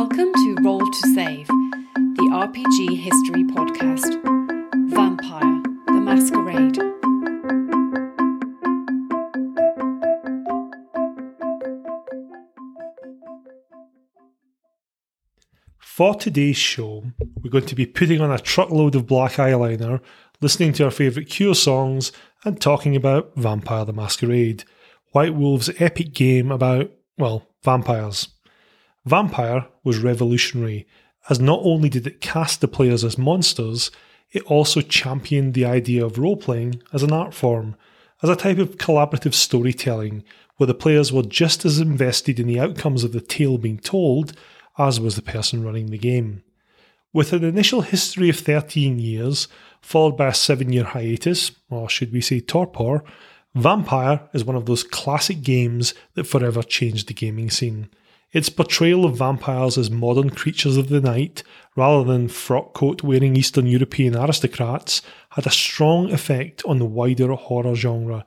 Welcome to Roll to Save, the RPG history podcast. Vampire, the Masquerade. For today's show, we're going to be putting on a truckload of black eyeliner, listening to our favourite Cure songs, and talking about Vampire the Masquerade, White Wolf's epic game about, well, vampires. Vampire was revolutionary, as not only did it cast the players as monsters, it also championed the idea of role playing as an art form, as a type of collaborative storytelling where the players were just as invested in the outcomes of the tale being told as was the person running the game. With an initial history of 13 years, followed by a seven year hiatus, or should we say torpor, Vampire is one of those classic games that forever changed the gaming scene. Its portrayal of vampires as modern creatures of the night, rather than frock coat wearing Eastern European aristocrats, had a strong effect on the wider horror genre,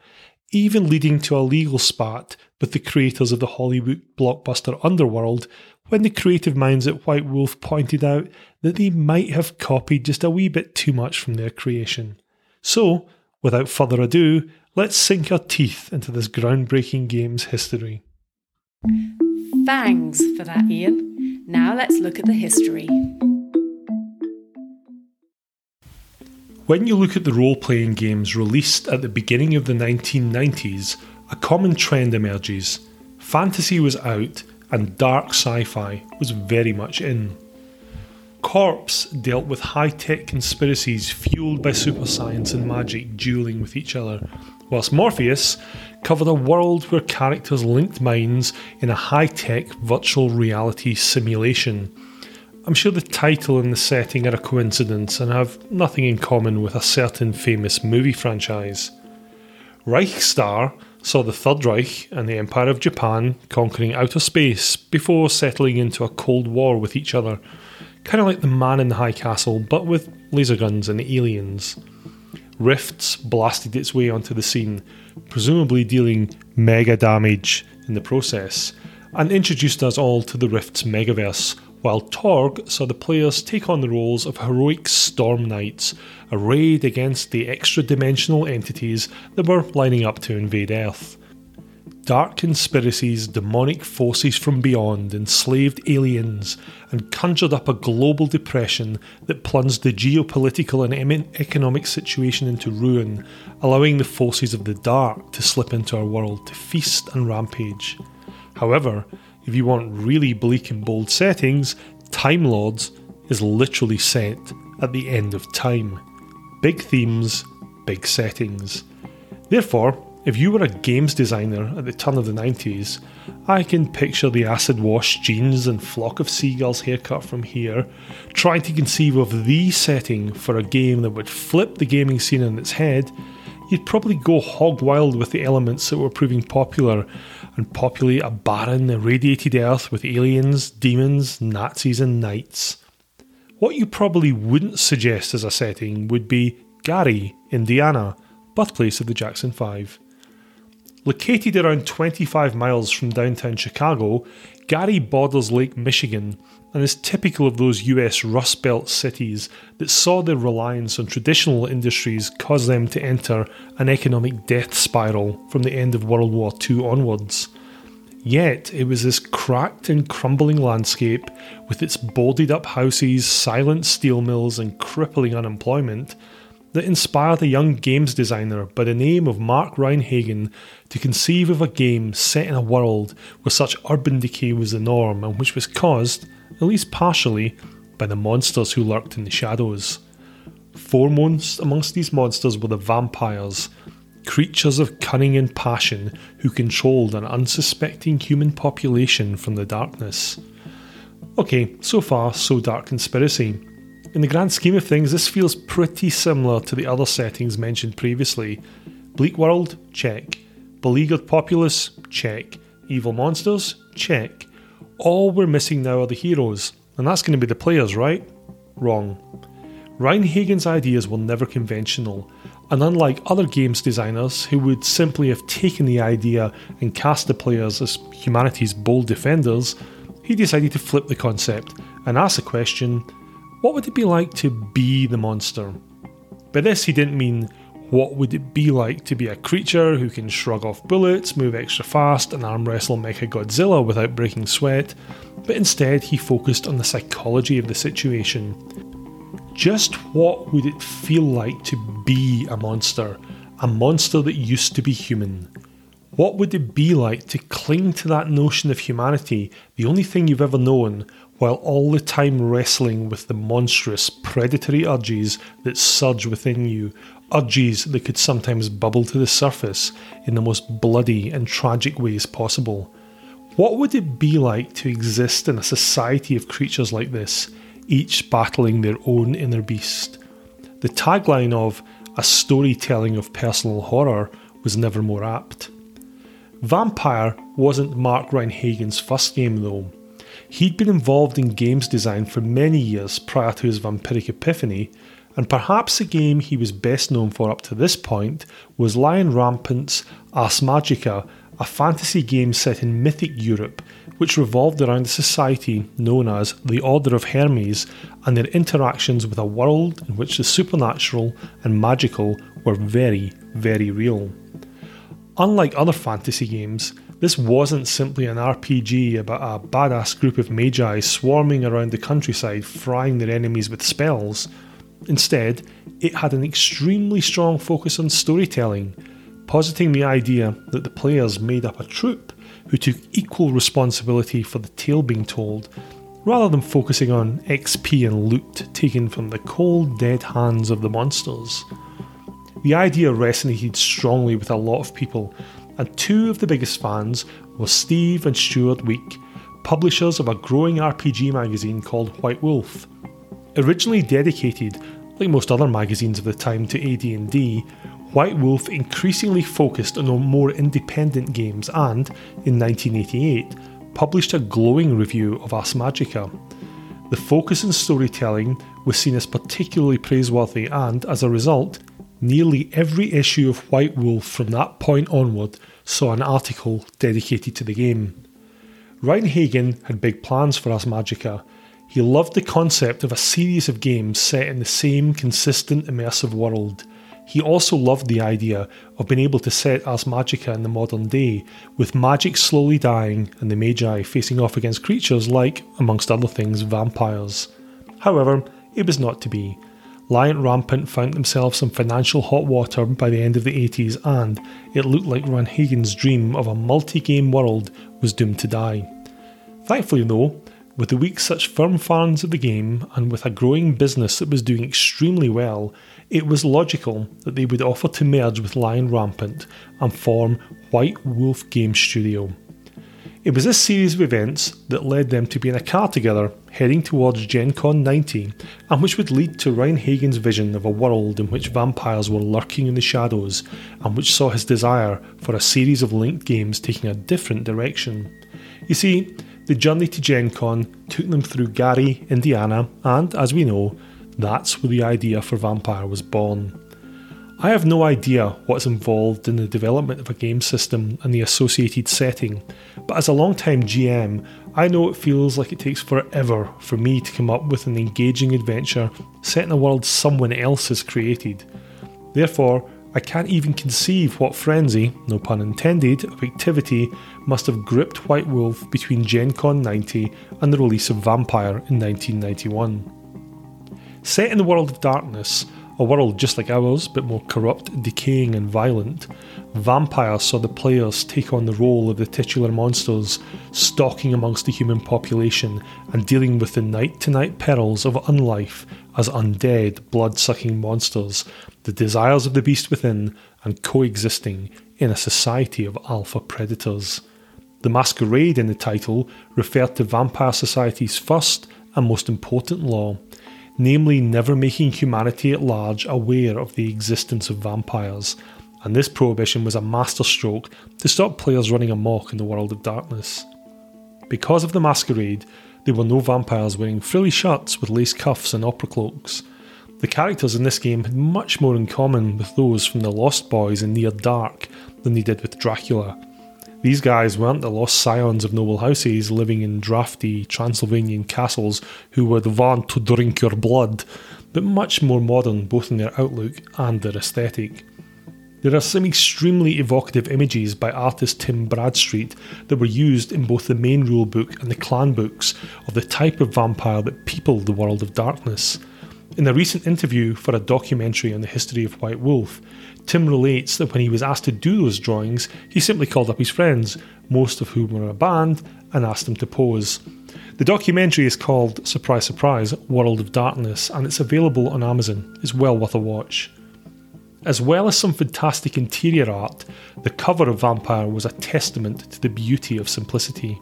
even leading to a legal spat with the creators of the Hollywood blockbuster Underworld when the creative minds at White Wolf pointed out that they might have copied just a wee bit too much from their creation. So, without further ado, let's sink our teeth into this groundbreaking game's history. Thanks for that, Ian. Now let's look at the history. When you look at the role playing games released at the beginning of the 1990s, a common trend emerges. Fantasy was out and dark sci fi was very much in. Corpse dealt with high tech conspiracies fueled by super science and magic dueling with each other, whilst Morpheus covered a world where characters linked minds in a high tech virtual reality simulation. I'm sure the title and the setting are a coincidence and have nothing in common with a certain famous movie franchise. Reichstar saw the Third Reich and the Empire of Japan conquering outer space before settling into a Cold War with each other, kind of like the man in the high castle, but with laser guns and aliens. Rifts blasted its way onto the scene, presumably dealing mega damage in the process, and introduced us all to the Rift's megaverse, while Torg saw the players take on the roles of heroic storm knights, arrayed against the extra dimensional entities that were lining up to invade Earth. Dark conspiracies, demonic forces from beyond enslaved aliens and conjured up a global depression that plunged the geopolitical and economic situation into ruin, allowing the forces of the dark to slip into our world to feast and rampage. However, if you want really bleak and bold settings, Time Lords is literally set at the end of time. Big themes, big settings. Therefore, if you were a games designer at the turn of the 90s, I can picture the acid wash jeans and flock of seagulls haircut from here, trying to conceive of the setting for a game that would flip the gaming scene on its head. You'd probably go hog wild with the elements that were proving popular and populate a barren, irradiated Earth with aliens, demons, Nazis, and knights. What you probably wouldn't suggest as a setting would be Gary, Indiana, birthplace of the Jackson 5. Located around 25 miles from downtown Chicago, Gary borders Lake Michigan and is typical of those US Rust Belt cities that saw their reliance on traditional industries cause them to enter an economic death spiral from the end of World War II onwards. Yet it was this cracked and crumbling landscape, with its boarded up houses, silent steel mills, and crippling unemployment, that inspired a young games designer by the name of Mark Rein-Hagen to conceive of a game set in a world where such urban decay was the norm and which was caused, at least partially, by the monsters who lurked in the shadows. Foremost amongst these monsters were the vampires, creatures of cunning and passion who controlled an unsuspecting human population from the darkness. Okay, so far, so dark conspiracy. In the grand scheme of things, this feels pretty similar to the other settings mentioned previously. Bleak World? Check. Beleaguered Populace? Check. Evil Monsters? Check. All we're missing now are the heroes, and that's going to be the players, right? Wrong. Rein-Hagen's ideas were never conventional, and unlike other games designers who would simply have taken the idea and cast the players as humanity's bold defenders, he he decided to flip the concept and ask the question what would it be like to be the monster? By this, he didn't mean what would it be like to be a creature who can shrug off bullets, move extra fast, and arm wrestle Mecha Godzilla without breaking sweat, but instead he focused on the psychology of the situation. Just what would it feel like to be a monster? A monster that used to be human. What would it be like to cling to that notion of humanity, the only thing you've ever known, while all the time wrestling with the monstrous, predatory urges that surge within you, urges that could sometimes bubble to the surface in the most bloody and tragic ways possible? What would it be like to exist in a society of creatures like this, each battling their own inner beast? The tagline of a storytelling of personal horror was never more apt. Vampire wasn't Mark Rein-Hagen's first game though. He'd been involved in games design for many years prior to his vampiric epiphany, and perhaps the game he was best known for up to this point was Lion Rampant's Ars Magica, a fantasy game set in mythic Europe which revolved around a society known as the Order of Hermes and their interactions with a world in which the supernatural and magical were very, very real. Unlike other fantasy games, this wasn't simply an RPG about a badass group of magi swarming around the countryside frying their enemies with spells. Instead, it had an extremely strong focus on storytelling, positing the idea that the players made up a troupe who took equal responsibility for the tale being told, rather than focusing on XP and loot taken from the cold, dead hands of the monsters. The idea resonated strongly with a lot of people, and two of the biggest fans were Steve and Stuart Wieck, publishers of a growing RPG magazine called White Wolf. Originally dedicated, like most other magazines of the time, to AD&D, White Wolf increasingly focused on more independent games and, in 1988, published a glowing review of Ars Magica. The focus in storytelling was seen as particularly praiseworthy, and as a result, nearly every issue of White Wolf from that point onward saw an article dedicated to the game. Rein-Hagen had big plans for Ars Magica. He loved the concept of a series of games set in the same consistent immersive world. He also loved the idea of being able to set Ars Magica in the modern day, with magic slowly dying and the Magi facing off against creatures like, amongst other things, vampires. However, it was not to be. Lion Rampant found themselves in financial hot water by the end of the 80s, and it looked like Rein-Hagen's dream of a multi game world was doomed to die. Thankfully, though, with the Wiecks such firm fans of the game, and with a growing business that was doing extremely well, it was logical that they would offer to merge with Lion Rampant and form White Wolf Game Studio. It was this series of events that led them to be in a car together heading towards Gen Con 90 and which would lead to Rein-Hagen's vision of a world in which vampires were lurking in the shadows and which saw his desire for a series of linked games taking a different direction. You see, the journey to Gen Con took them through Gary, Indiana, and as we know, that's where the idea for Vampire was born. I have no idea what's involved in the development of a game system and the associated setting, but as a long-time GM, I know it feels like it takes forever for me to come up with an engaging adventure set in a world someone else has created. Therefore, I can't even conceive what frenzy, no pun intended, of activity must have gripped White Wolf between Gen Con 90 and the release of Vampire in 1991. Set in the world of darkness, a world just like ours but more corrupt, decaying, and violent, Vampire saw the players take on the role of the titular monsters, stalking amongst the human population and dealing with the night to night perils of unlife as undead, blood sucking monsters, the desires of the beast within, and coexisting in a society of alpha predators. The masquerade in the title referred to Vampire Society's first and most important law namely never making humanity at large aware of the existence of vampires, and this prohibition was a masterstroke to stop players running amok in the world of darkness. Because of the masquerade, there were no vampires wearing frilly shirts with lace cuffs and opera cloaks. The characters in this game had much more in common with those from the Lost Boys and Near Dark than they did with Dracula. These guys weren't the lost scions of noble houses living in drafty Transylvanian castles who would want to drink your blood, but much more modern both in their outlook and their aesthetic. There are some extremely evocative images by artist Tim Bradstreet that were used in both the main rulebook and the clan books of the type of vampire that peopled the world of darkness. In a recent interview for a documentary on the history of White Wolf, Tim relates that when he was asked to do those drawings, he simply called up his friends, most of whom were in a band, and asked them to pose. The documentary is called, surprise, surprise, World of Darkness, and it's available on Amazon. It's well worth a watch. As well as some fantastic interior art, the cover of Vampire was a testament to the beauty of simplicity.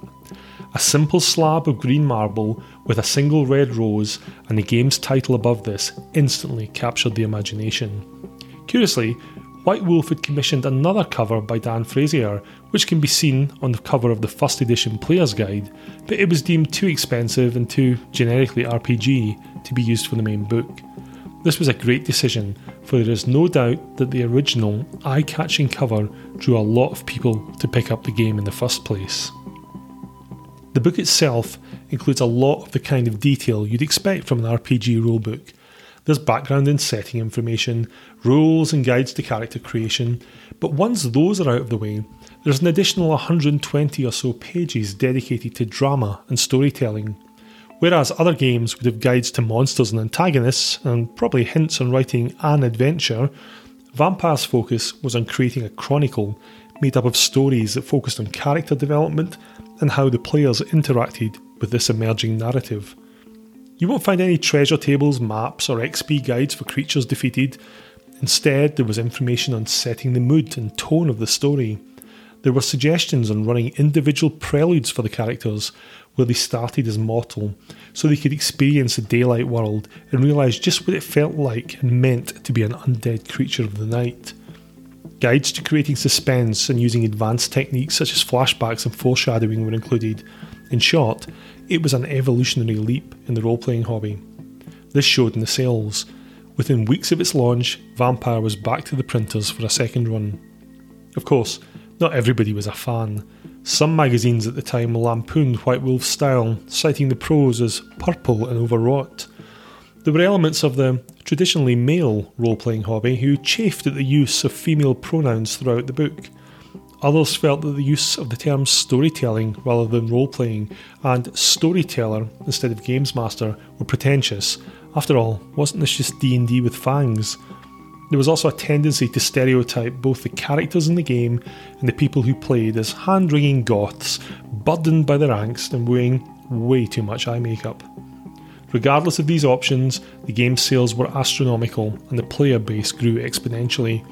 A simple slab of green marble with a single red rose and the game's title above this instantly captured the imagination. Curiously, White Wolf had commissioned another cover by Dan Frazier, which can be seen on the cover of the first edition Player's Guide, but it was deemed too expensive and too generically RPG to be used for the main book. This was a great decision, for there is no doubt that the original, eye catching cover drew a lot of people to pick up the game in the first place. The book itself includes a lot of the kind of detail you'd expect from an RPG rulebook. There's background and setting information, rules and guides to character creation, but once those are out of the way, there's an additional 120 or so pages dedicated to drama and storytelling. Whereas other games would have guides to monsters and antagonists, and probably hints on writing an adventure, Vampire's focus was on creating a chronicle made up of stories that focused on character development and how the players interacted with this emerging narrative. You won't find any treasure tables, maps, or XP guides for creatures defeated. Instead, there was information on setting the mood and tone of the story. There were suggestions on running individual preludes for the characters, where they started as mortal, so they could experience the daylight world and realise just what it felt like and meant to be an undead creature of the night. Guides to creating suspense and using advanced techniques such as flashbacks and foreshadowing were included. In short, it was an evolutionary leap in the role playing hobby. This showed in the sales. Within weeks of its launch, Vampire was back to the printers for a second run. Of course, not everybody was a fan. Some magazines at the time lampooned White Wolf's style, citing the prose as purple and overwrought. There were elements of the traditionally male role playing hobby who chafed at the use of female pronouns throughout the book. Others felt that the use of the terms storytelling rather than role playing and storyteller instead of games master were pretentious. After all, wasn't this just D&D with fangs? There was also a tendency to stereotype both the characters in the game and the people who played as hand wringing goths, burdened by their angst and wearing way too much eye makeup. Regardless of these options, the game's sales were astronomical and the player base grew exponentially.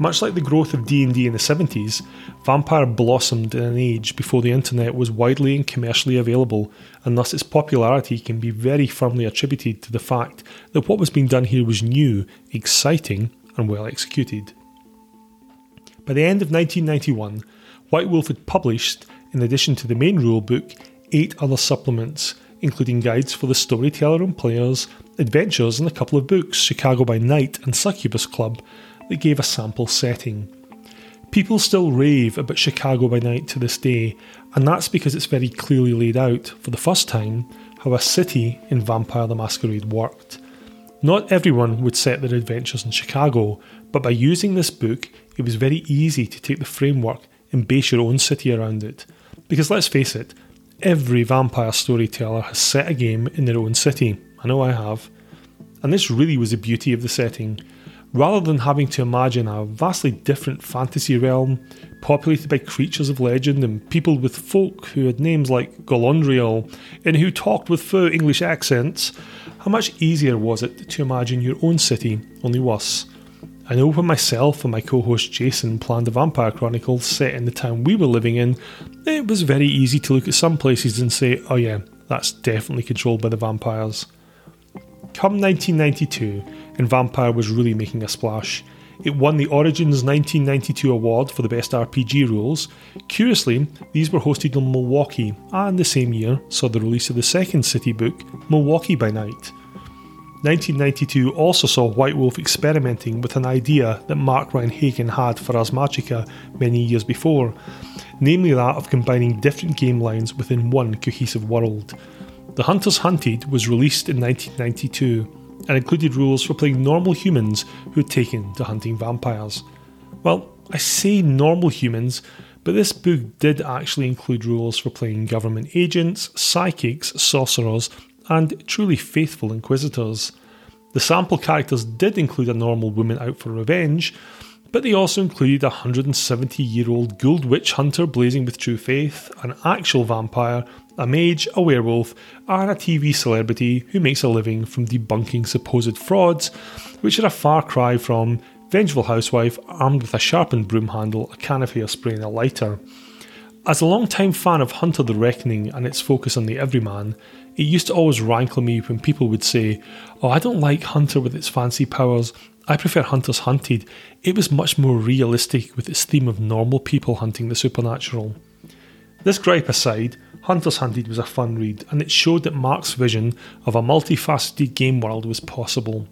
Much like the growth of D&D in the 70s, Vampire blossomed in an age before the internet was widely and commercially available, and thus its popularity can be very firmly attributed to the fact that what was being done here was new, exciting, and well executed. By the end of 1991, White Wolf had published, in addition to the main rulebook, eight other supplements, including guides for the storyteller and players, adventures, and a couple of books, Chicago by Night and Succubus Club, that gave a sample setting. People still rave about Chicago by Night to this day, and that's because it's very clearly laid out, for the first time, how a city in Vampire the Masquerade worked. Not everyone would set their adventures in Chicago, but by using this book, it was very easy to take the framework and base your own city around it. Because let's face it, every vampire storyteller has set a game in their own city. I know I have. And this really was the beauty of the setting. Rather than having to imagine a vastly different fantasy realm, populated by creatures of legend and peopled with folk who had names like Golondriel and who talked with faux English accents, how much easier was it to imagine your own city, only worse? I know when myself and my co host Jason planned the Vampire Chronicles set in the town we were living in, it was very easy to look at some places and say, oh yeah, that's definitely controlled by the vampires. Come 1992, and Vampire was really making a splash. It won the Origins 1992 award for the best RPG rules. Curiously, these were hosted in Milwaukee, and the same year saw the release of the second city book, Milwaukee by Night. 1992 also saw White Wolf experimenting with an idea that Mark Rein-Hagen had for Ars many years before, namely that of combining different game lines within one cohesive world. The Hunters Hunted was released in 1992 and included rules for playing normal humans who had taken to hunting vampires. Well, I say normal humans, but this book did actually include rules for playing government agents, psychics, sorcerers, and truly faithful inquisitors. The sample characters did include a normal woman out for revenge, but they also included a 170 year old ghoul witch hunter blazing with true faith, an actual vampire, a mage, a werewolf, and a TV celebrity who makes a living from debunking supposed frauds, which are a far cry from vengeful housewife armed with a sharpened broom handle, a can of hairspray, and a lighter. As a long-time fan of Hunter the Reckoning and its focus on the everyman, it used to always rankle me when people would say, Oh, I don't like Hunter with its fancy powers. I prefer Hunters Hunted. It was much more realistic with its theme of normal people hunting the supernatural. This gripe aside, Hunters Hunted was a fun read, and it showed that Mark's vision of a multifaceted game world was possible.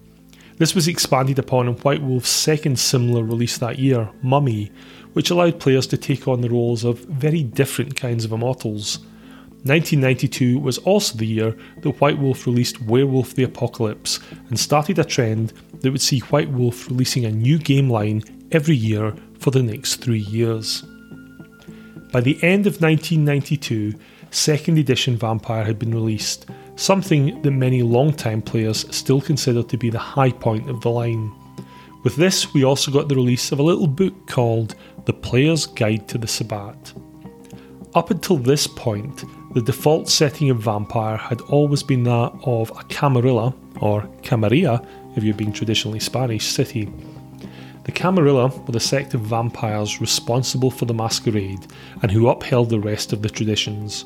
This was expanded upon in White Wolf's second similar release that year, Mummy, which allowed players to take on the roles of very different kinds of immortals. 1992 was also the year that White Wolf released Werewolf the Apocalypse and started a trend that would see White Wolf releasing a new game line every year for the next three years. By the end of 1992, second edition Vampire had been released, something that many long-time players still consider to be the high point of the line. With this, we also got the release of a little book called The Player's Guide to the Sabbat. Up until this point, the default setting of vampire had always been that of a camarilla, or camarilla if you're being traditionally Spanish, city. The camarilla were the sect of vampires responsible for the masquerade and who upheld the rest of the traditions.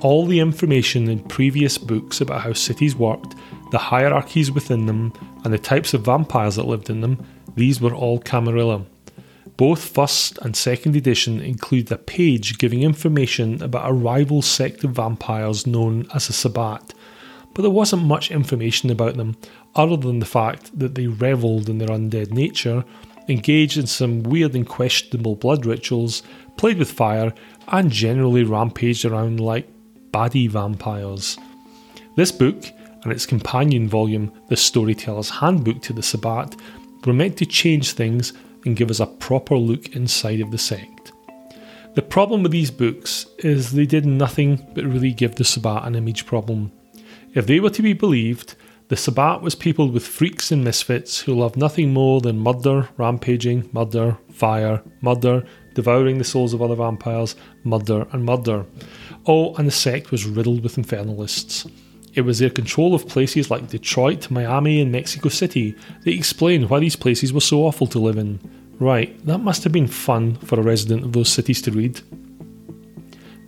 All the information in previous books about how cities worked, the hierarchies within them, and the types of vampires that lived in them, these were all camarilla. Both first and second edition include a page giving information about a rival sect of vampires known as the Sabbat, but there wasn't much information about them other than the fact that they revelled in their undead nature, engaged in some weird and questionable blood rituals, played with fire, and generally rampaged around like baddie vampires. This book and its companion volume, The Storyteller's Handbook to the Sabbat, were meant to change things and give us a proper look inside of the sect. The problem with these books is they did nothing but really give the Sabbat an image problem. If they were to be believed, the Sabbat was peopled with freaks and misfits who loved nothing more than murder, rampaging, murder, fire, murder, devouring the souls of other vampires, murder, and murder. Oh, and the sect was riddled with infernalists. It was their control of places like Detroit, Miami, and Mexico City that explained why these places were so awful to live in. Right, that must have been fun for a resident of those cities to read.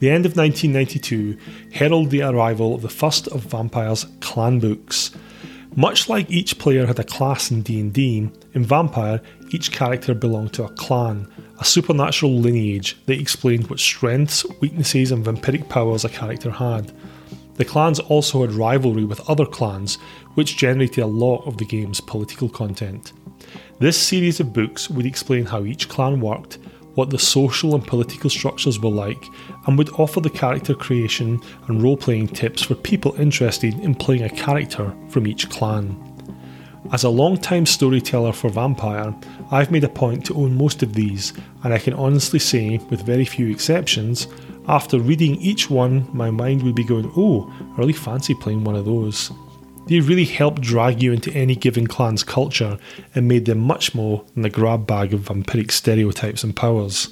The end of 1992 heralded the arrival of the first of Vampire's clan books. Much like each player had a class in D&D, in Vampire each character belonged to a clan, a supernatural lineage that explained what strengths, weaknesses and vampiric powers a character had. The clans also had rivalry with other clans, which generated a lot of the game's political content. This series of books would explain how each clan worked, what the social and political structures were like, and would offer the character creation and role playing tips for people interested in playing a character from each clan. As a long-time storyteller for Vampire, I've made a point to own most of these, and I can honestly say, with very few exceptions, after reading each one, my mind would be going, oh, I really fancy playing one of those. They really helped drag you into any given clan's culture and made them much more than a grab bag of vampiric stereotypes and powers.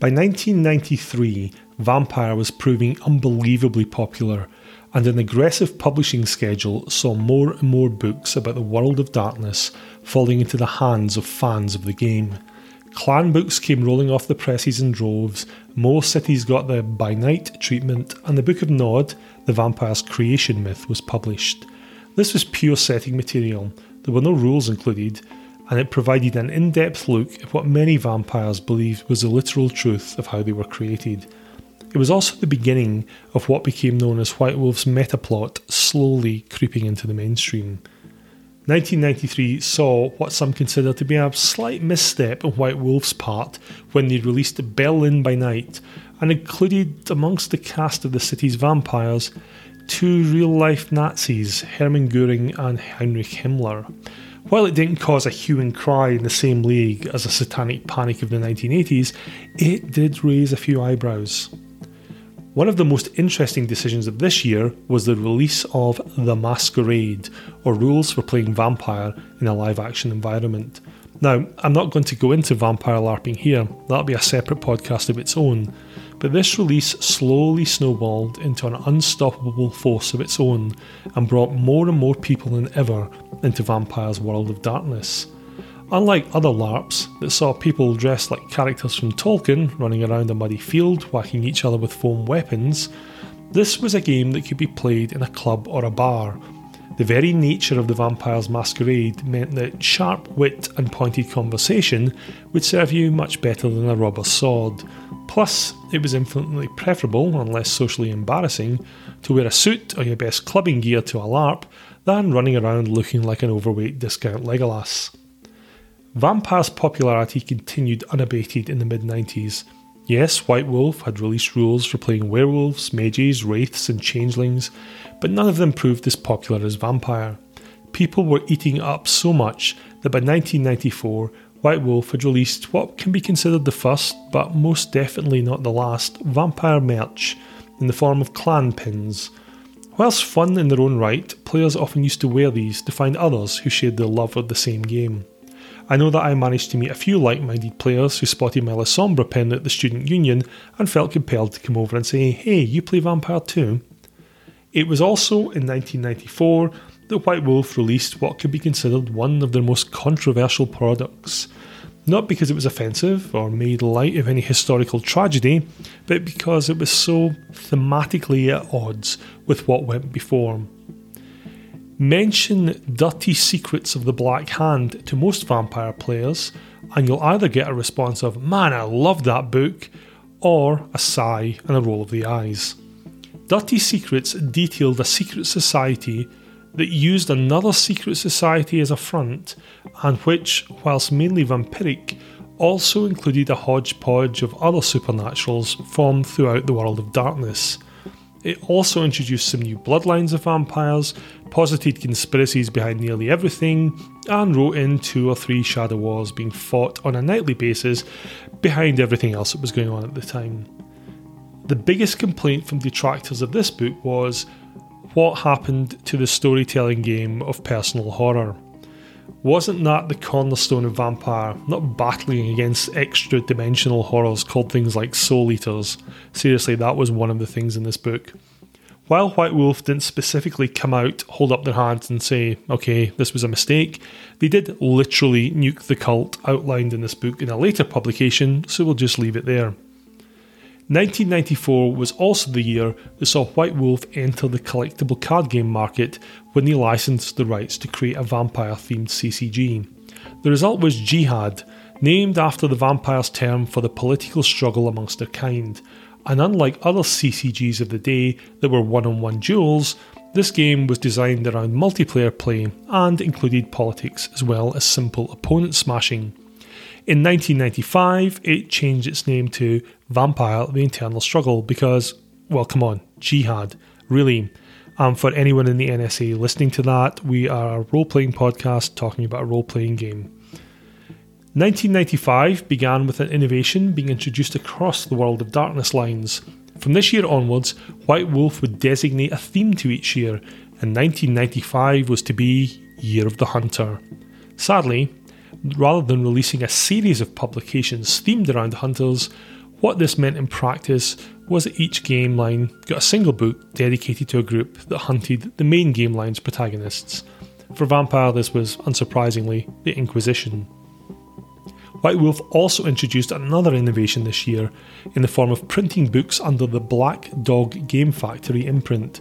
By 1993, Vampire was proving unbelievably popular, and an aggressive publishing schedule saw more and more books about the world of darkness falling into the hands of fans of the game. Clan books came rolling off the presses in droves, more cities got the by night treatment, and the Book of Nod, the vampire's creation myth, was published. This was pure setting material, there were no rules included, and it provided an in depth look at what many vampires believed was the literal truth of how they were created. It was also the beginning of what became known as White Wolf's metaplot slowly creeping into the mainstream. 1993 saw what some consider to be a slight misstep on White Wolf's part when they released Berlin by Night and included amongst the cast of the city's vampires two real life Nazis, Hermann Goering and Heinrich Himmler. While it didn't cause a hue and cry in the same league as a satanic panic of the 1980s, it did raise a few eyebrows. One of the most interesting decisions of this year was the release of The Masquerade, or rules for playing vampire in a live action environment. Now, I'm not going to go into vampire LARPing here, that'll be a separate podcast of its own, but this release slowly snowballed into an unstoppable force of its own and brought more and more people than ever into Vampire's world of darkness. Unlike other LARPs that saw people dressed like characters from Tolkien running around a muddy field whacking each other with foam weapons, this was a game that could be played in a club or a bar. The very nature of the Vampire's Masquerade meant that sharp wit and pointed conversation would serve you much better than a rubber sword. Plus, it was infinitely preferable, and less socially embarrassing, to wear a suit or your best clubbing gear to a LARP than running around looking like an overweight discount Legolas. Vampire's popularity continued unabated in the mid 90s. Yes, White Wolf had released rules for playing werewolves, mages, wraiths, and changelings, but none of them proved as popular as Vampire. People were eating up so much that by 1994, White Wolf had released what can be considered the first, but most definitely not the last, vampire merch in the form of clan pins. Whilst fun in their own right, players often used to wear these to find others who shared their love of the same game. I know that I managed to meet a few like minded players who spotted my Lasombra pen at the Student Union and felt compelled to come over and say, hey, you play Vampire too? It was also in 1994 that White Wolf released what could be considered one of their most controversial products. Not because it was offensive or made light of any historical tragedy, but because it was so thematically at odds with what went before. Mention Dirty Secrets of the Black Hand to most vampire players, and you'll either get a response of, Man, I love that book, or a sigh and a roll of the eyes. Dirty Secrets detailed a secret society that used another secret society as a front, and which, whilst mainly vampiric, also included a hodgepodge of other supernaturals from throughout the world of darkness. It also introduced some new bloodlines of vampires, posited conspiracies behind nearly everything, and wrote in two or three shadow wars being fought on a nightly basis behind everything else that was going on at the time. The biggest complaint from detractors of this book was what happened to the storytelling game of personal horror. Wasn't that the cornerstone of Vampire, not battling against extra dimensional horrors called things like Soul Eaters? Seriously, that was one of the things in this book. While White Wolf didn't specifically come out, hold up their hands, and say, okay, this was a mistake, they did literally nuke the cult outlined in this book in a later publication, so we'll just leave it there. 1994 was also the year that saw White Wolf enter the collectible card game market when they licensed the rights to create a vampire themed CCG. The result was Jihad, named after the vampire's term for the political struggle amongst their kind. And unlike other CCGs of the day that were one on one duels, this game was designed around multiplayer play and included politics as well as simple opponent smashing. In 1995, it changed its name to Vampire The Eternal Struggle because, well, come on, Jihad, really. And for anyone in the NSA listening to that, we are a role playing podcast talking about a role playing game. 1995 began with an innovation being introduced across the World of Darkness lines. From this year onwards, White Wolf would designate a theme to each year, and 1995 was to be Year of the Hunter. Sadly, rather than releasing a series of publications themed around hunters, what this meant in practice was that each game line got a single book dedicated to a group that hunted the main game line's protagonists. For Vampire, this was, unsurprisingly, the Inquisition. White Wolf also introduced another innovation this year in the form of printing books under the Black Dog Game Factory imprint.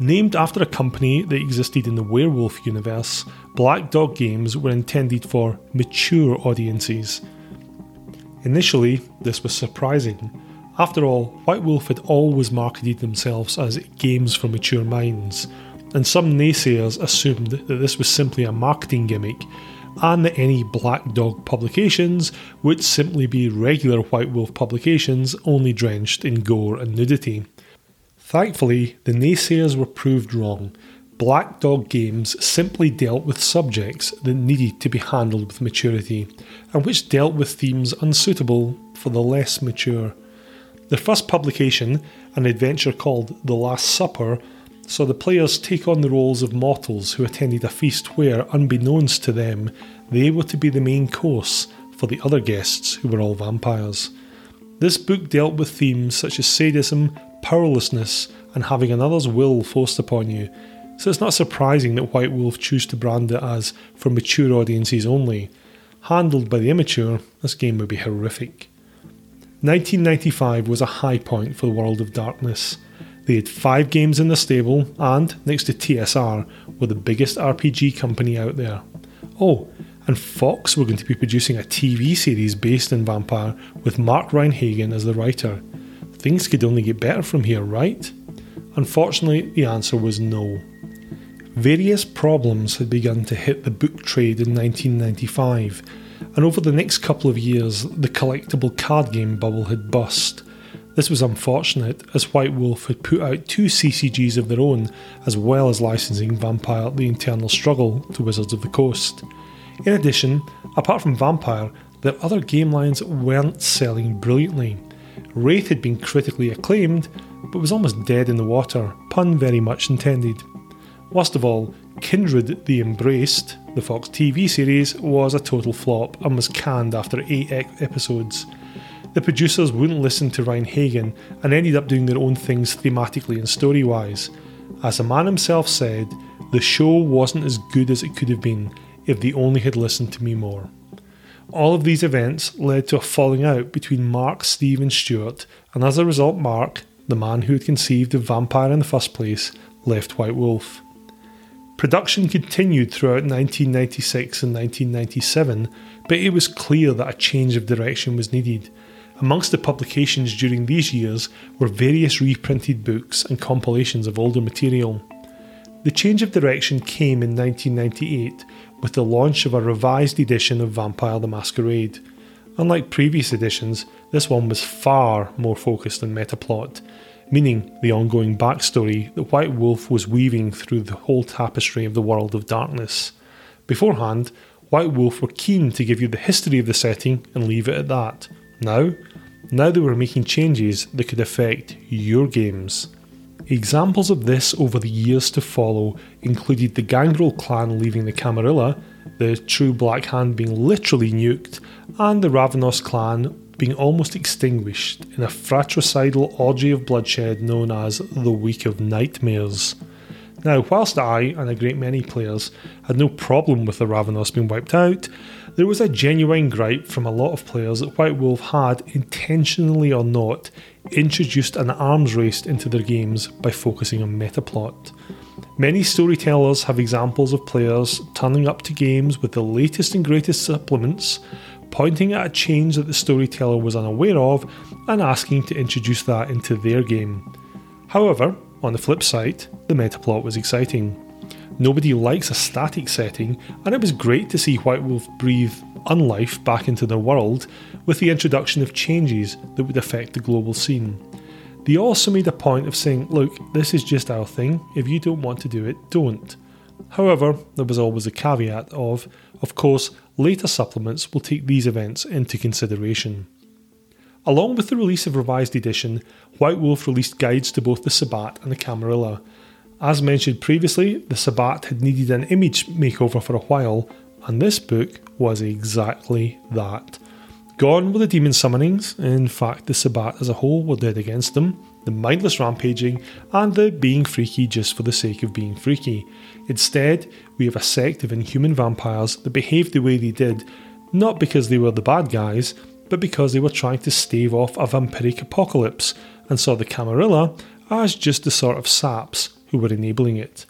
Named after a company that existed in the werewolf universe, Black Dog games were intended for mature audiences. Initially, this was surprising. After all, White Wolf had always marketed themselves as games for mature minds. and some naysayers assumed that this was simply a marketing gimmick and that any Black Dog publications would simply be regular White Wolf publications only drenched in gore and nudity. Thankfully, the naysayers were proved wrong. Black Dog games simply dealt with subjects that needed to be handled with maturity, and which dealt with themes unsuitable for the less mature. Their first publication, an adventure called The Last Supper, saw the players take on the roles of mortals who attended a feast where, unbeknownst to them, they were to be the main course for the other guests who were all vampires. This book dealt with themes such as sadism, powerlessness, and having another's will forced upon you, so it's not surprising that White Wolf choose to brand it as for mature audiences only. Handled by the immature, this game would be horrific. 1995 was a high point for the World of Darkness. They had five games in the stable and, next to TSR, were the biggest RPG company out there. Oh, and Fox were going to be producing a TV series based in Vampire with Mark Rein-Hagen as the writer. Things could only get better from here, right? Unfortunately, the answer was no. Various problems had begun to hit the book trade in 1995, and over the next couple of years, the collectible card game bubble had burst. This was unfortunate, as White Wolf had put out two CCGs of their own, as well as licensing Vampire The Eternal Struggle to Wizards of the Coast. In addition, apart from Vampire, their other game lines weren't selling brilliantly. Wraith had been critically acclaimed, but was almost dead in the water, pun very much intended. Worst of all, Kindred the Embraced, the Fox TV series, was a total flop and was canned after eight episodes. The producers wouldn't listen to Rein-Hagen and ended up doing their own things thematically and story wise. As the man himself said, the show wasn't as good as it could have been if they only had listened to me more. All of these events led to a falling out between Mark, Steve, and Stuart, and as a result, Mark, the man who had conceived of Vampire in the first place, left White Wolf. Production continued throughout 1996 and 1997, but it was clear that a change of direction was needed, Amongst the publications during these years were various reprinted books and compilations of older material. The change of direction came in 1998 with the launch of a revised edition of Vampire the Masquerade. Unlike previous editions, this one was far more focused on metaplot, meaning the ongoing backstory that White Wolf was weaving through the whole tapestry of the world of darkness. Beforehand, White Wolf were keen to give you the history of the setting and leave it at that. Now, now they were making changes that could affect your games. Examples of this over the years to follow included the Gangrel clan leaving the Camarilla, the True Black Hand being literally nuked, and the Ravnos clan being almost extinguished in a fratricidal orgy of bloodshed known as the Week of Nightmares. Now, whilst I and a great many players had no problem with the Ravnos being wiped out, there was a genuine gripe from a lot of players that White Wolf had, intentionally or not, introduced an arms race into their games by focusing on metaplot. Many storytellers have examples of players turning up to games with the latest and greatest supplements, pointing at a change that the storyteller was unaware of, and asking to introduce that into their game. However, on the flip side, the metaplot was exciting. Nobody likes a static setting, and it was great to see White Wolf breathe unlife back into their world with the introduction of changes that would affect the global scene. They also made a point of saying, look, this is just our thing, if you don't want to do it, don't. However, there was always a caveat of, of course, later supplements will take these events into consideration. Along with the release of Revised Edition, White Wolf released guides to both the Sabbat and the Camarilla, as mentioned previously, the Sabbat had needed an image makeover for a while, and this book was exactly that. Gone were the demon summonings, in fact, the Sabbat as a whole were dead against them, the mindless rampaging, and the being freaky just for the sake of being freaky. Instead, we have a sect of inhuman vampires that behaved the way they did, not because they were the bad guys, but because they were trying to stave off a vampiric apocalypse, and saw the Camarilla as just the sort of saps who were enabling it.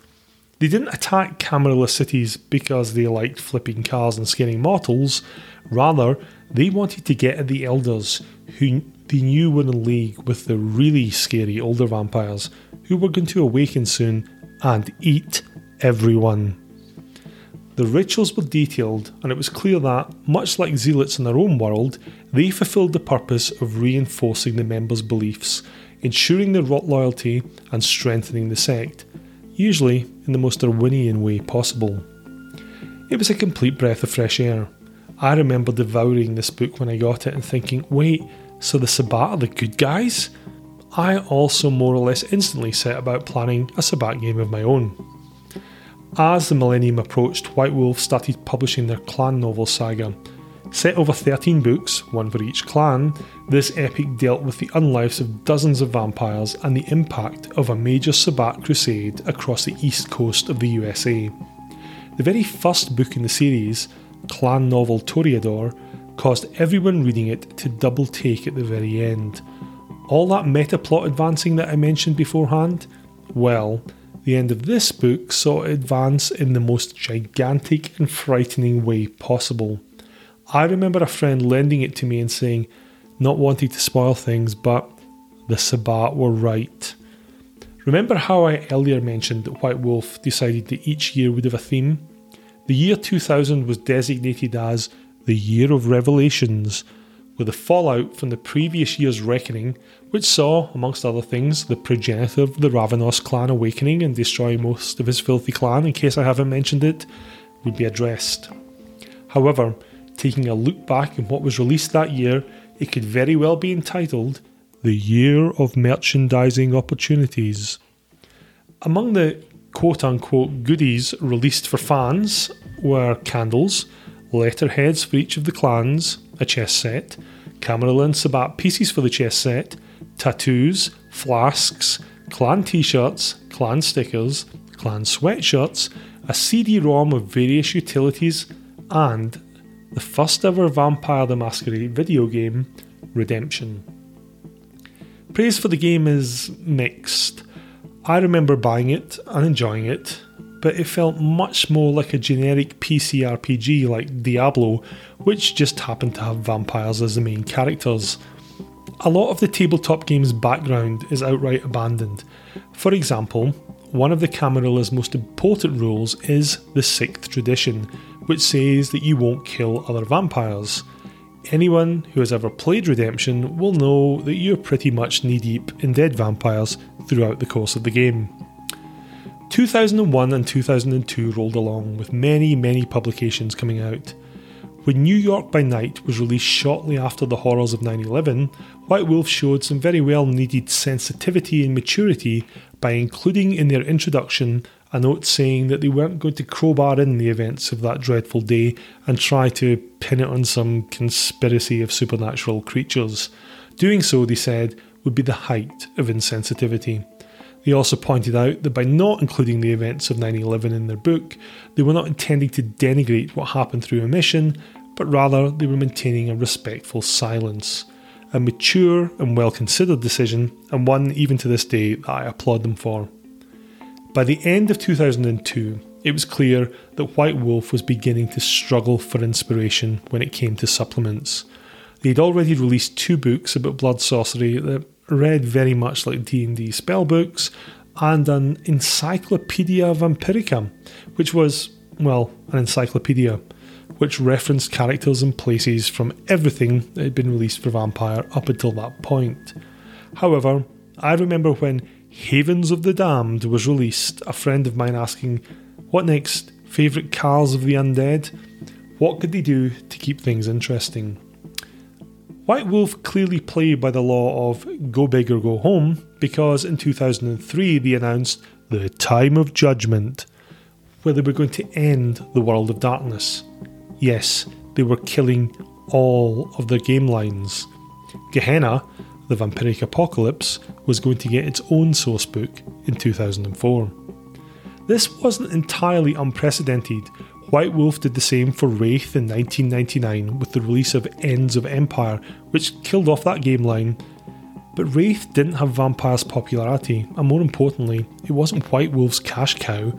They didn't attack Camarilla cities because they liked flipping cars and scaring mortals, rather, they wanted to get at the elders who they knew in league with the really scary older vampires who were going to awaken soon and eat everyone. The rituals were detailed, and it was clear that, much like zealots in their own world, they fulfilled the purpose of reinforcing the members' beliefs, ensuring their loyalty, and strengthening the sect, usually in the most Darwinian way possible. It was a complete breath of fresh air. I remember devouring this book when I got it and thinking, wait, so the Sabbat are the good guys? I also more or less instantly set about planning a Sabbat game of my own. As the millennium approached, White Wolf started publishing their clan novel saga. Set over 13 books, one for each clan, this epic dealt with the unlives of dozens of vampires and the impact of a major Sabbat crusade across the east coast of the USA. The very first book in the series, clan novel Toreador, caused everyone reading it to double take at the very end. All that meta plot advancing that I mentioned beforehand? Well, the end of this book saw it advance in the most gigantic and frightening way possible. I remember a friend lending it to me and saying, not wanting to spoil things, but the Sabbat were right. Remember how I earlier mentioned that White Wolf decided that each year would have a theme? The year 2000 was designated as the Year of Revelations, with the fallout from the previous year's reckoning, which saw, amongst other things, the progenitor of the Ravnos clan awakening and destroying most of his filthy clan, in case I haven't mentioned it, would be addressed. However, taking a look back on what was released that year, it could very well be entitled The Year of Merchandising Opportunities. Among the quote unquote goodies released for fans were candles, letterheads for each of the clans, a chess set, Camarilla Sabbat pieces for the chess set, tattoos, flasks, clan t shirts, clan stickers, clan sweatshirts, a CD ROM of various utilities, and the first ever Vampire the Masquerade video game, Redemption. Praise for the game is mixed. I remember buying it and enjoying it, but it felt much more like a generic PC RPG like Diablo, which just happened to have vampires as the main characters. A lot of the tabletop game's background is outright abandoned. For example, one of the Camarilla's most important rules is the sixth tradition, which says that you won't kill other vampires. Anyone who has ever played Redemption will know that you're pretty much knee deep in dead vampires throughout the course of the game. 2001 and 2002 rolled along, with many, many publications coming out. When New York by Night was released shortly after the horrors of 9 11, White Wolf showed some very well needed sensitivity and maturity by including in their introduction a note saying that they weren't going to crowbar in the events of that dreadful day and try to pin it on some conspiracy of supernatural creatures. Doing so, they said, would be the height of insensitivity. They also pointed out that by not including the events of 9 11 in their book, they were not intending to denigrate what happened through omission, but rather they were maintaining a respectful silence. A mature and well considered decision, and one even to this day that I applaud them for. By the end of 2002, it was clear that White Wolf was beginning to struggle for inspiration when it came to supplements. They'd already released two books about blood sorcery that read very much like D&D spellbooks, and an Encyclopedia Vampirica, which was, well, an encyclopedia, which referenced characters and places from everything that had been released for Vampire up until that point. However, I remember when Havens of the Damned was released, a friend of mine asking, What next? Favourite cars of the undead? What could they do to keep things interesting? White Wolf clearly played by the law of go big or go home because in 2003 they announced the Time of Judgment, where they were going to end the world of darkness. Yes, they were killing all of their game lines. Gehenna, the vampiric apocalypse, was going to get its own sourcebook in 2004. This wasn't entirely unprecedented White Wolf did the same for Wraith in 1999 with the release of Ends of Empire, which killed off that game line. But Wraith didn't have Vampire's popularity, and more importantly, it wasn't White Wolf's cash cow.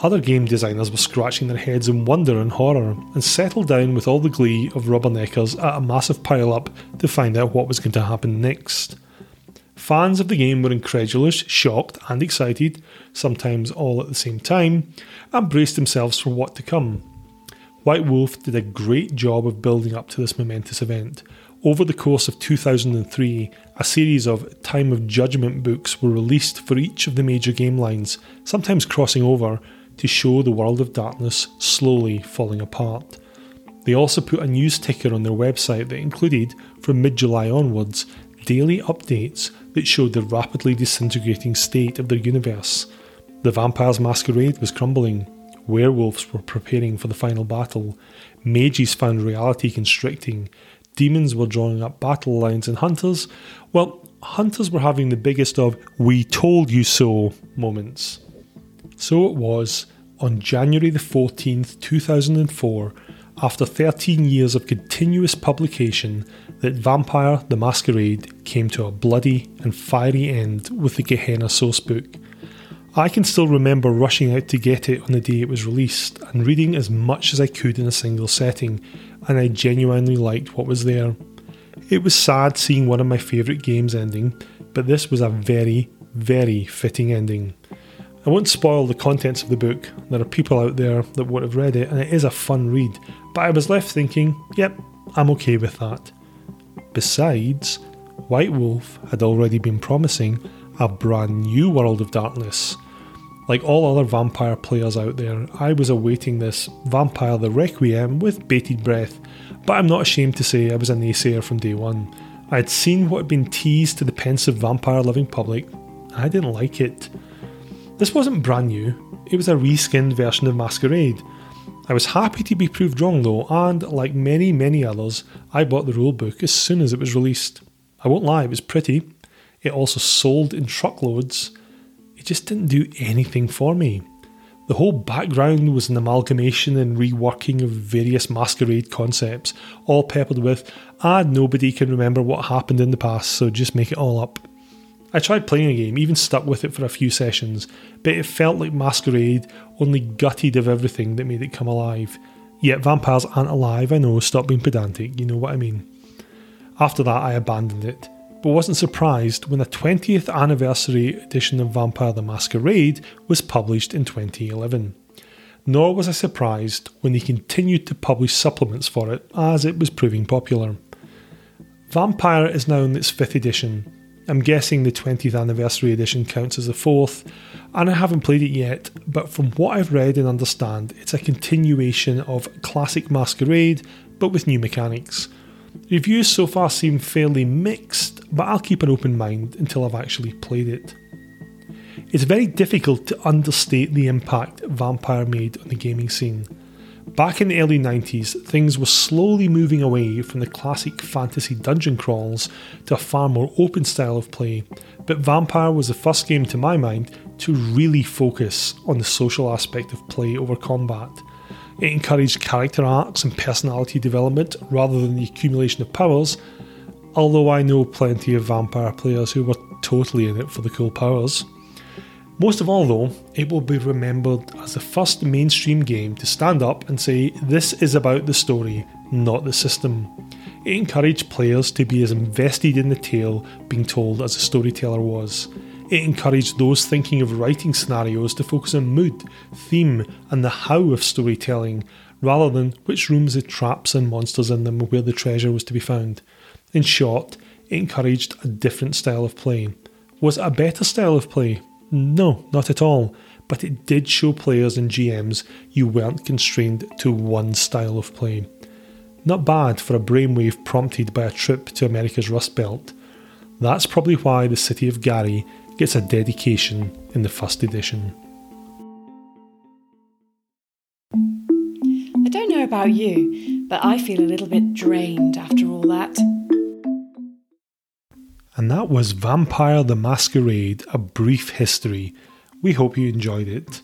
Other game designers were scratching their heads in wonder and horror, and settled down with all the glee of rubberneckers at a massive pile up to find out what was going to happen next. Fans of the game were incredulous, shocked, and excited, sometimes all at the same time, and braced themselves for what to come. White Wolf did a great job of building up to this momentous event. Over the course of 2003, a series of Time of Judgment books were released for each of the major game lines, sometimes crossing over to show the world of darkness slowly falling apart. They also put a news ticker on their website that included, from mid July onwards, daily updates that showed the rapidly disintegrating state of their universe. The Vampire's Masquerade was crumbling, werewolves were preparing for the final battle, mages found reality constricting, demons were drawing up battle lines, and hunters, well, hunters were having the biggest of we told you so moments. So it was on January the 14th, 2004 after 13 years of continuous publication that Vampire the Masquerade came to a bloody and fiery end with the Gehenna Sourcebook. I can still remember rushing out to get it on the day it was released and reading as much as I could in a single setting, and I genuinely liked what was there. It was sad seeing one of my favourite games ending, but this was a very, very fitting ending. I won't spoil the contents of the book, there are people out there that would have read it, and it is a fun read, but I was left thinking, yep, I'm okay with that. Besides, White Wolf had already been promising a brand new world of darkness. Like all other vampire players out there, I was awaiting this Vampire the Requiem with bated breath, but I'm not ashamed to say I was a naysayer from day one. I had seen what had been teased to the pensive vampire loving public, I didn't like it. This wasn't brand new, it was a reskinned version of Masquerade. I was happy to be proved wrong though, and like many, many others, I bought the rulebook as soon as it was released. I won't lie, it was pretty. It also sold in truckloads. It just didn't do anything for me. The whole background was an amalgamation and reworking of various masquerade concepts, all peppered with, ah, nobody can remember what happened in the past, so just make it all up. I tried playing a game, even stuck with it for a few sessions, but it felt like Masquerade only gutted of everything that made it come alive. Yet vampires aren't alive, I know, stop being pedantic, you know what I mean. After that, I abandoned it, but wasn't surprised when the 20th anniversary edition of Vampire the Masquerade was published in 2011. Nor was I surprised when they continued to publish supplements for it, as it was proving popular. Vampire is now in its fifth edition, I'm guessing the 20th anniversary edition counts as the fourth, and I haven't played it yet, but from what I've read and understand, it's a continuation of classic Masquerade, but with new mechanics. Reviews so far seem fairly mixed, but I'll keep an open mind until I've actually played it. It's very difficult to understate the impact Vampire made on the gaming scene. Back in the early 90s, things were slowly moving away from the classic fantasy dungeon crawls to a far more open style of play, but Vampire was the first game to my mind to really focus on the social aspect of play over combat. It encouraged character arcs and personality development rather than the accumulation of powers, although I know plenty of vampire players who were totally in it for the cool powers. Most of all, though, it will be remembered as the first mainstream game to stand up and say this is about the story, not the system. It encouraged players to be as invested in the tale being told as the storyteller was. It encouraged those thinking of writing scenarios to focus on mood, theme, and the how of storytelling, rather than which rooms had traps and monsters in them where the treasure was to be found. In short, it encouraged a different style of play. Was it a better style of play? No, not at all. But it did show players and GMs you weren't constrained to one style of play. Not bad for a brainwave prompted by a trip to America's Rust Belt. That's probably why the city of Gary gets a dedication in the first edition. I don't know about you, but I feel a little bit drained after all that and that was Vampire the Masquerade A Brief History. We hope you enjoyed it.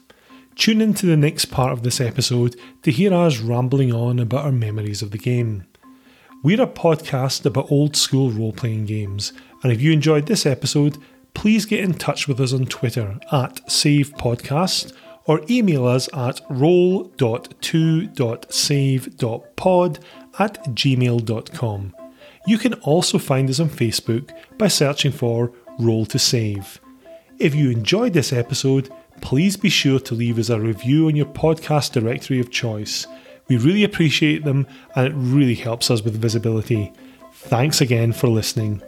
Tune in to the next part of this episode to hear us rambling on about our memories of the game. We're a podcast about old school role playing games, and if you enjoyed this episode, please get in touch with us on Twitter at SavePodcast or email us at roll.2.save.pod at gmail.com. You can also find us on Facebook by searching for Roll to Save. If you enjoyed this episode, please be sure to leave us a review on your podcast directory of choice. We really appreciate them and it really helps us with visibility. Thanks again for listening.